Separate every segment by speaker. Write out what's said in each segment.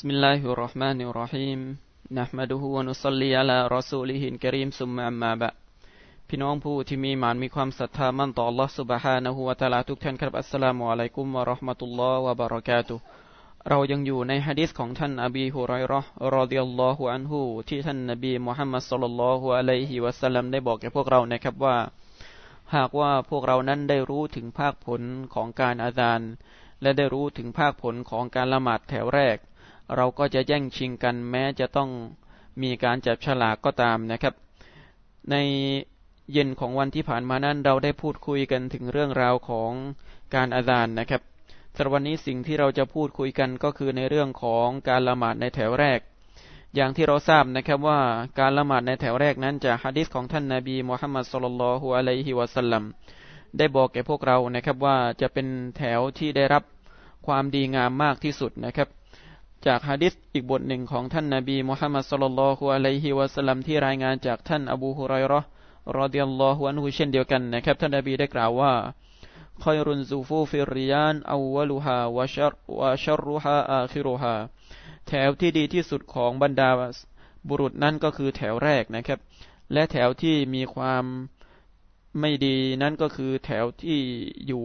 Speaker 1: بسم الله الرحمن الرحيم نحمده ونصلي على رسوله الكريم ثم أما بعد พี่น้องผู้ที่มีหมานมีความศรัทธามั่นต่อ Allah سبحانه และ تعالى ทุกท่านครับอัสสลามุอะลัยกุมวะเราะห์มะตุลลอฮ์วะบะเราะกาตุเรายังอยู่ในฮะดิษของท่านอบีฮุไรเราะห์รอฎิยัลลอฮุอันฮุที่ท่านนบีมุฮัมมัดศ็อลลัลลอฮุอะลัยฮิวะสัลลัมได้บอกแก่พวกเรานะครับว่า หากว่าพวกเรานั้นได้รู้ถึงภาคผลของการอาจารและได้รู้ถึงภาคผลของการละหมาดแถวแรก เราก็จะแย่งชิงกันแม้จะต้องมีการจับฉลากก็ตามนะครับ ในเย็นของวันที่ผ่านมานั้นเราได้พูดคุยกันถึงเรื่องราวของการอาจารนะครับสำหรับวันนี้สิ่งที่เราจะพูดคุยกันก็คือในเรื่องของการละหมาดในแถวแรก อย่างที่เราทราบนะครับว่าการละหมาดในแถวแรกนั้นจากฮะดิษของท่านนาบีมุฮัมมัดสุลลัลฮุอะลัยฮิวะสัลลัมได้บอกแก่พวกเรานะครับว่าจะเป็นแถวที่ได้รับความดีงามมากที่สุดนะครับ จากฮะดิษอีกบทหนึ่งของท่านนาบีมุฮัมมัดสุลลัลฮุอะลัยฮิวะสัลลัมที่รายงานจากท่านอบูฮุไรรอรอดิยัลลอฮุอันฮุเช่นเดียวกันนะครับ ท่านนาบีได้กล่าวว่าคอยรุนซูฟูฟิริยานอาวลุฮาวะชรวะชรุฮาอาคิรุฮาแถวที่ดีที่สุดของบรรดาบุรุษนั่นก็คือแถวแรกนะครับ และแถวที่มีความไม่ดีนั่นก็คือแถวที่อยู่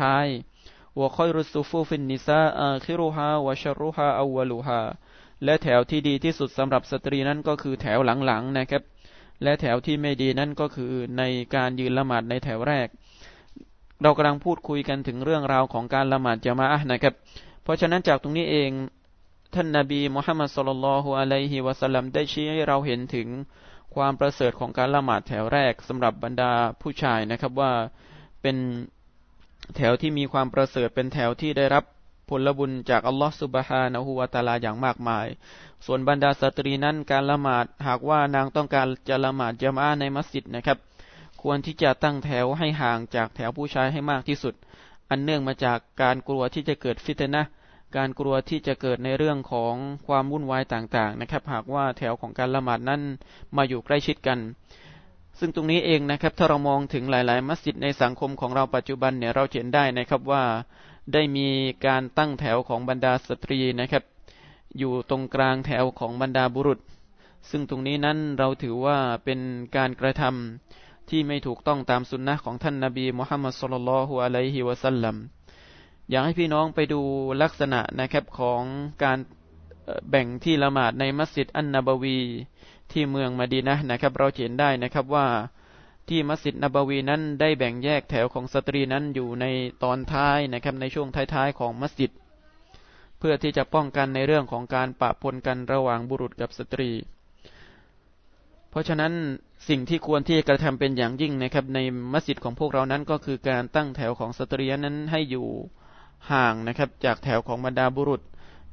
Speaker 1: ท้ายๆ วะคอยรุสุฟูฟินนิซาอาคิรุฮาวะชรุฮาอาวลูฮาและแถวที่ดีที่สุดสำหรับสตรีนั้นก็คือแถวหลังๆนะครับ และแถวที่ไม่ดีนั่นก็คือในการยืนละหมาดในแถวแรก เรากำลังพูดคุยกันถึงเรื่องราวของการละหมาดจามะนะครับ เพราะฉะนั้นจากตรงนี้เองท่านนาบีมุฮัมมัดสุลลัลฮุอะลัยฮิวะสัลลัมได้ชี้ให้เราเห็นถึงความประเสริฐของการละหมาดแถวแรกสำหรับบรรดาผู้ชายนะครับว่าเป็น แถวที่มีความประเสริฐเป็นแถวที่ได้รับผลบุญจากอัลลอฮฺสุบฮานะฮูวาตาลาอย่างมากมาย ส่วนบรรดาสตรีนั้นการละหมาดหากว่านางต้องการจะละหมาดจามะในมัสยิดนะครับ ควรที่จะตั้งแถวให้ห่างจากแถวผู้ชายให้มากที่สุด อันเนื่องมาจากการกลัวที่จะเกิดฟิตนะการกลัวที่จะเกิดในเรื่องของความวุ่นวายต่างๆนะครับ หากว่าแถวของการละหมาดนั้นมาอยู่ใกล้ชิดกัน ซึ่งตรงนี้เองนะครับ ถ้าเรามองถึงหลาย ๆ มัสยิดในสังคมของเราปัจจุบันเนี่ยเราเห็นได้นะครับว่าได้มีการตั้งแถวของบรรดาสตรีนะครับ อยู่ตรงกลางแถวของบรรดาบุรุษ ซึ่งตรงนี้นั้นเราถือว่าเป็นการกระทำที่ไม่ถูกต้องตามสุนนะของท่านนาบีมุฮัมมัดصلى الله عليه وسلمอยากให้พี่น้องไปดูลักษณะนะครับของการแบ่งที่ละหมาดในมัสยิดอันนบวี ที่เมืองมาดีนะนะครับ เราเห็นได้นะครับว่าที่มัสยิดนบวีนั้นได้แบ่งแยกแถวของสตรีนั้นอยู่ในตอนท้ายนะครับในช่วงท้ายๆของมัสยิด เพื่อที่จะป้องกันในเรื่องของการปะปนกันระหว่างบุรุษกับสตรี เพราะฉะนั้นสิ่งที่ควรที่จะกระทำเป็นอย่างยิ่งนะครับ ในมัสยิดของพวกเรานั้นก็คือการตั้งแถวของสตรีนั้นให้อยู่ห่างนะครับ จากแถวของบรรดาบุรุษ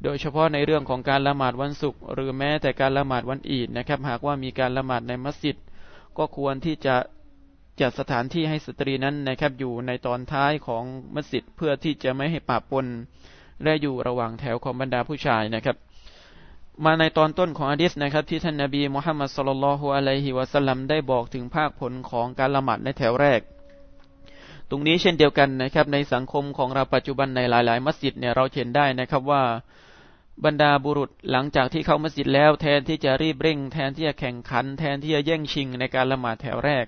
Speaker 1: โดยเฉพาะในเรื่องของการละหมาดวันศุกร์หรือแม้แต่การละหมาดวันอีดนะครับ หากว่ามีการละหมาดในมัสยิด ก็ควรที่จะจัดสถานที่ให้สตรีนั้นนะครับอยู่ในตอนท้ายของมัสยิดเพื่อที่จะไม่ให้ปะปนและอยู่ระหว่างแถวของบรรดาผู้ชายนะครับ มาในตอนต้นของอะดิษนะครับที่ท่านนาบีมุฮัมมัดสุลลัลฮุอะลัยฮิวะสัลลัมได้บอกถึงภาคผลของการละหมาดในแถวแรก ตรงนี้เช่นเดียวกันนะครับในสังคมของเราปัจจุบันในหลาย ๆ มัสยิดเนี่ยเราเห็นได้นะครับว่า บรรดาบุรุษหลังจากที่เข้ามัสยิดแล้ว แทนที่จะรีบเร่ง แทนที่จะแข่งขัน แทนที่จะแย่งชิงในการละหมาดแถวแรก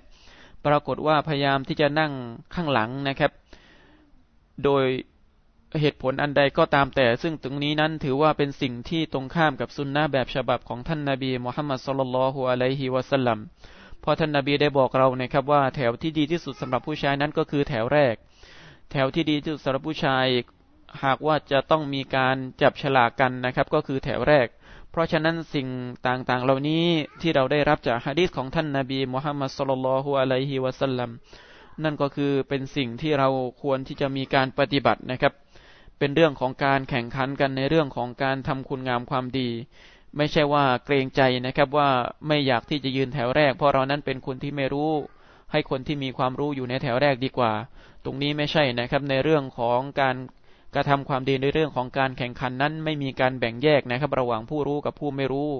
Speaker 1: ปรากฏว่าพยายามที่จะนั่งข้างหลังนะครับ โดยเหตุผลอันใดก็ตามแต่ ซึ่งตรงนี้นั้นถือว่าเป็นสิ่งที่ตรงข้ามกับสุนนะแบบฉบับของท่านนาบีมุฮัมมัดสุลลัลฮุอะลัยฮิวะสัลลัมพอท่านนาบีได้บอกเรานะครับว่าแถวที่ดีที่สุดสำหรับผู้ชายนั้นก็คือแถวแรก แถวที่ดีที่สุดสำหรับผู้ชาย หากว่าจะต้องมีการจับฉลากกันนะครับ ก็คือแถวแรก เพราะฉะนั้นสิ่งต่างๆ เหล่านี้ที่เราได้รับจากฮะดีษของท่านนาบีมุฮัมมัดสุลลัลฮุอะลัยฮิวะสัลลัมนั่นก็คือเป็นสิ่งที่เราควรที่จะมีการปฏิบัตินะครับ เป็นเรื่องของการแข่งขันกันในเรื่องของการทำคุณงามความดี ไม่ใช่ว่าเกรงใจนะครับว่าไม่อยากที่จะยืนแถวแรก เพราะเรานั้นเป็นคนที่ไม่รู้ให้คนที่มีความรู้อยู่ในแถวแรกดีกว่า ตรงนี้ไม่ใช่นะครับในเรื่องของการ กระทำความดีในเรื่องของการแข่งขันนั้น ไม่มีการแบ่งแยกนะครับ ระหว่างผู้รู้กับผู้ไม่รู้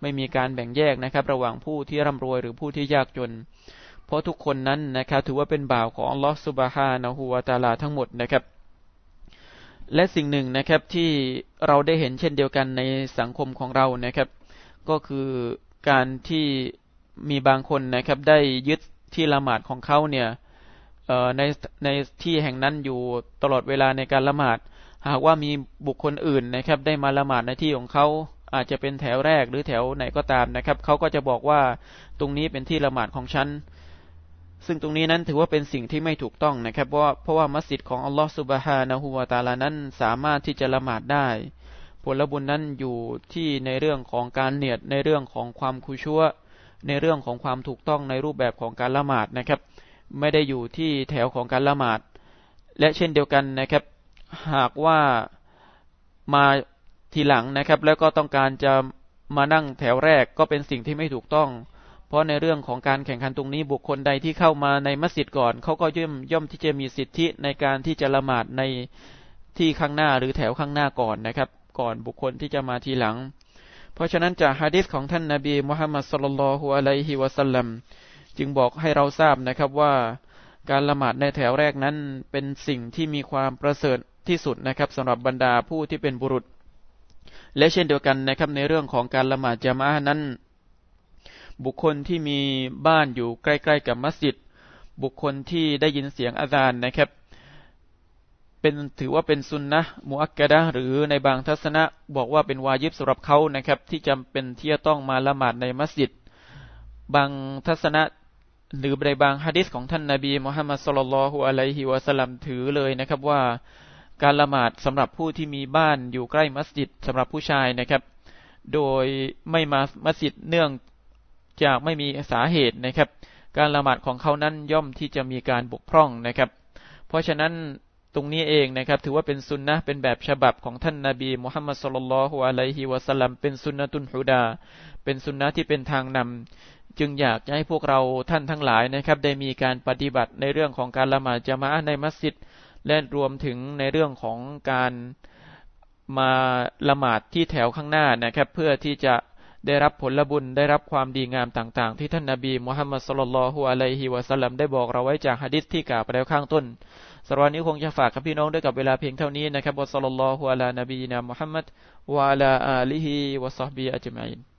Speaker 1: ไม่มีการแบ่งแยกนะครับ ระหว่างผู้ที่ร่ำรวยหรือผู้ที่ยากจน เพราะทุกคนนั้นนะครับถือว่าเป็นบ่าวของอัลลอฮฺสุบฮานะฮูวาตาลาทั้งหมดนะครับและสิ่งหนึ่งนะครับที่เราได้เห็นเช่นเดียวกันในสังคมของเรานะครับ ก็คือการที่มีบางคนนะครับได้ยึดที่ละหมาดของเขาเนี่ย ในในที่แห่งนั้นอยู่ตลอดเวลาในการละหมาด หากว่ามีบุคคลอื่นนะครับ ได้มาละหมาดในที่ของเขาอาจจะเป็นแถวแรกหรือแถวไหนก็ตามนะครับ เขาก็จะบอกว่าตรงนี้เป็นที่ละหมาดของฉัน ซึ่งตรงนี้นั้นถือว่าเป็นสิ่งที่ไม่ถูกต้องนะครับ เพราะว่าเพราะว่ามัสยิดของอัลลอฮฺสุบฮานะฮูวาตาลานั้นสามารถที่จะละหมาดได้ ผลบุญนั้นอยู่ที่ในเรื่องของการเนียดในเรื่องของความคุชัวในเรื่องของความถูกต้องในรูปแบบของการละหมาดนะครับ ไม่ได้อยู่ที่แถวของการละหมาด และเช่นเดียวกันนะครับ หากว่ามาทีหลังนะครับ แล้วก็ต้องการจะมานั่งแถวแรกก็เป็นสิ่งที่ไม่ถูกต้อง เพราะในเรื่องของการแข่งขันตรงนี้บุคคลใดที่เข้ามาในมัสยิดก่อนเขาก็ย่อมย่อมที่จะมีสิทธิในการที่จะละหมาดในที่ข้างหน้าหรือแถวข้างหน้าก่อนนะครับ ก่อนบุคคลที่จะมาทีหลัง เพราะฉะนั้นจากฮะดิษของท่านนาบีมุฮัมมัดสุลลัลฮุอะลัยฮิวะสัลลัม จึงบอกให้เราทราบนะครับว่าการละหมาดในแถวแรกนั้นเป็นสิ่งที่มีความประเสริฐที่สุดนะครับสำหรับบรรดาผู้ที่เป็นบุรุษ และเช่นเดียวกันนะครับในเรื่องของการละหมาดจามะนั้น บุคคลที่มีบ้านอยู่ใกล้ ๆ กับมัสยิด บุคคลที่ได้ยินเสียงอาจารย์นะครับ เป็นถือว่าเป็นซุนนะมุอักกะดะหรือในบางทัศนะบอกว่าเป็นวาญิบสำหรับเขานะครับ ที่จำเป็นที่จะต้องมาละหมาดในมัสยิดบางทัศนะ หรือในบางฮะดิษของท่านนาบีมุฮัมมัดสุลลัลฮุอะลัยฮิวะสลัมถือเลยนะครับว่าการละหมาดสำหรับผู้ที่มีบ้านอยู่ใกล้มัสยิดสำหรับผู้ชายนะครับ โดยไม่มามัสยิดเนื่องจากไม่มีสาเหตุนะครับ การละหมาดของเขานั้นย่อมที่จะมีการบกพร่องนะครับ เพราะฉะนั้นตรงนี้เองนะครับ ถือว่าเป็นสุนนะเป็นแบบฉบับของท่านนาบีมุฮัมมัดสุลลัลฮุอะลัยฮิวะสลลัมเป็นสุนนะตุนฮุดา เป็นสุนนะที่เป็นทางนำ จึงอยากจะให้พวกเราท่านทั้งหลายนะครับ ได้มีการปฏิบัติในเรื่องของการละหมาดจามะในมัสยิดและรวมถึงในเรื่องของการมาละหมาดที่แถวข้างหน้านะครับ เพื่อที่จะได้รับผลบุญได้รับความดีงามต่างๆ ที่ท่านนาบีมุฮัมมัดสุลลัลฮุอะลัยฮิวะสัลลัมได้บอกเราไว้จากฮะดิษที่กล่าวไปแล้วข้างต้นสำหรับนี้คงจะฝากกับพี่น้องด้วยกับเวลาเพียงเท่านี้นะครับวะสัลลัลลอฮุอะลานบีนามุฮัมมัดวะลาอาลีฮิวะซอฮบีอัจมัยน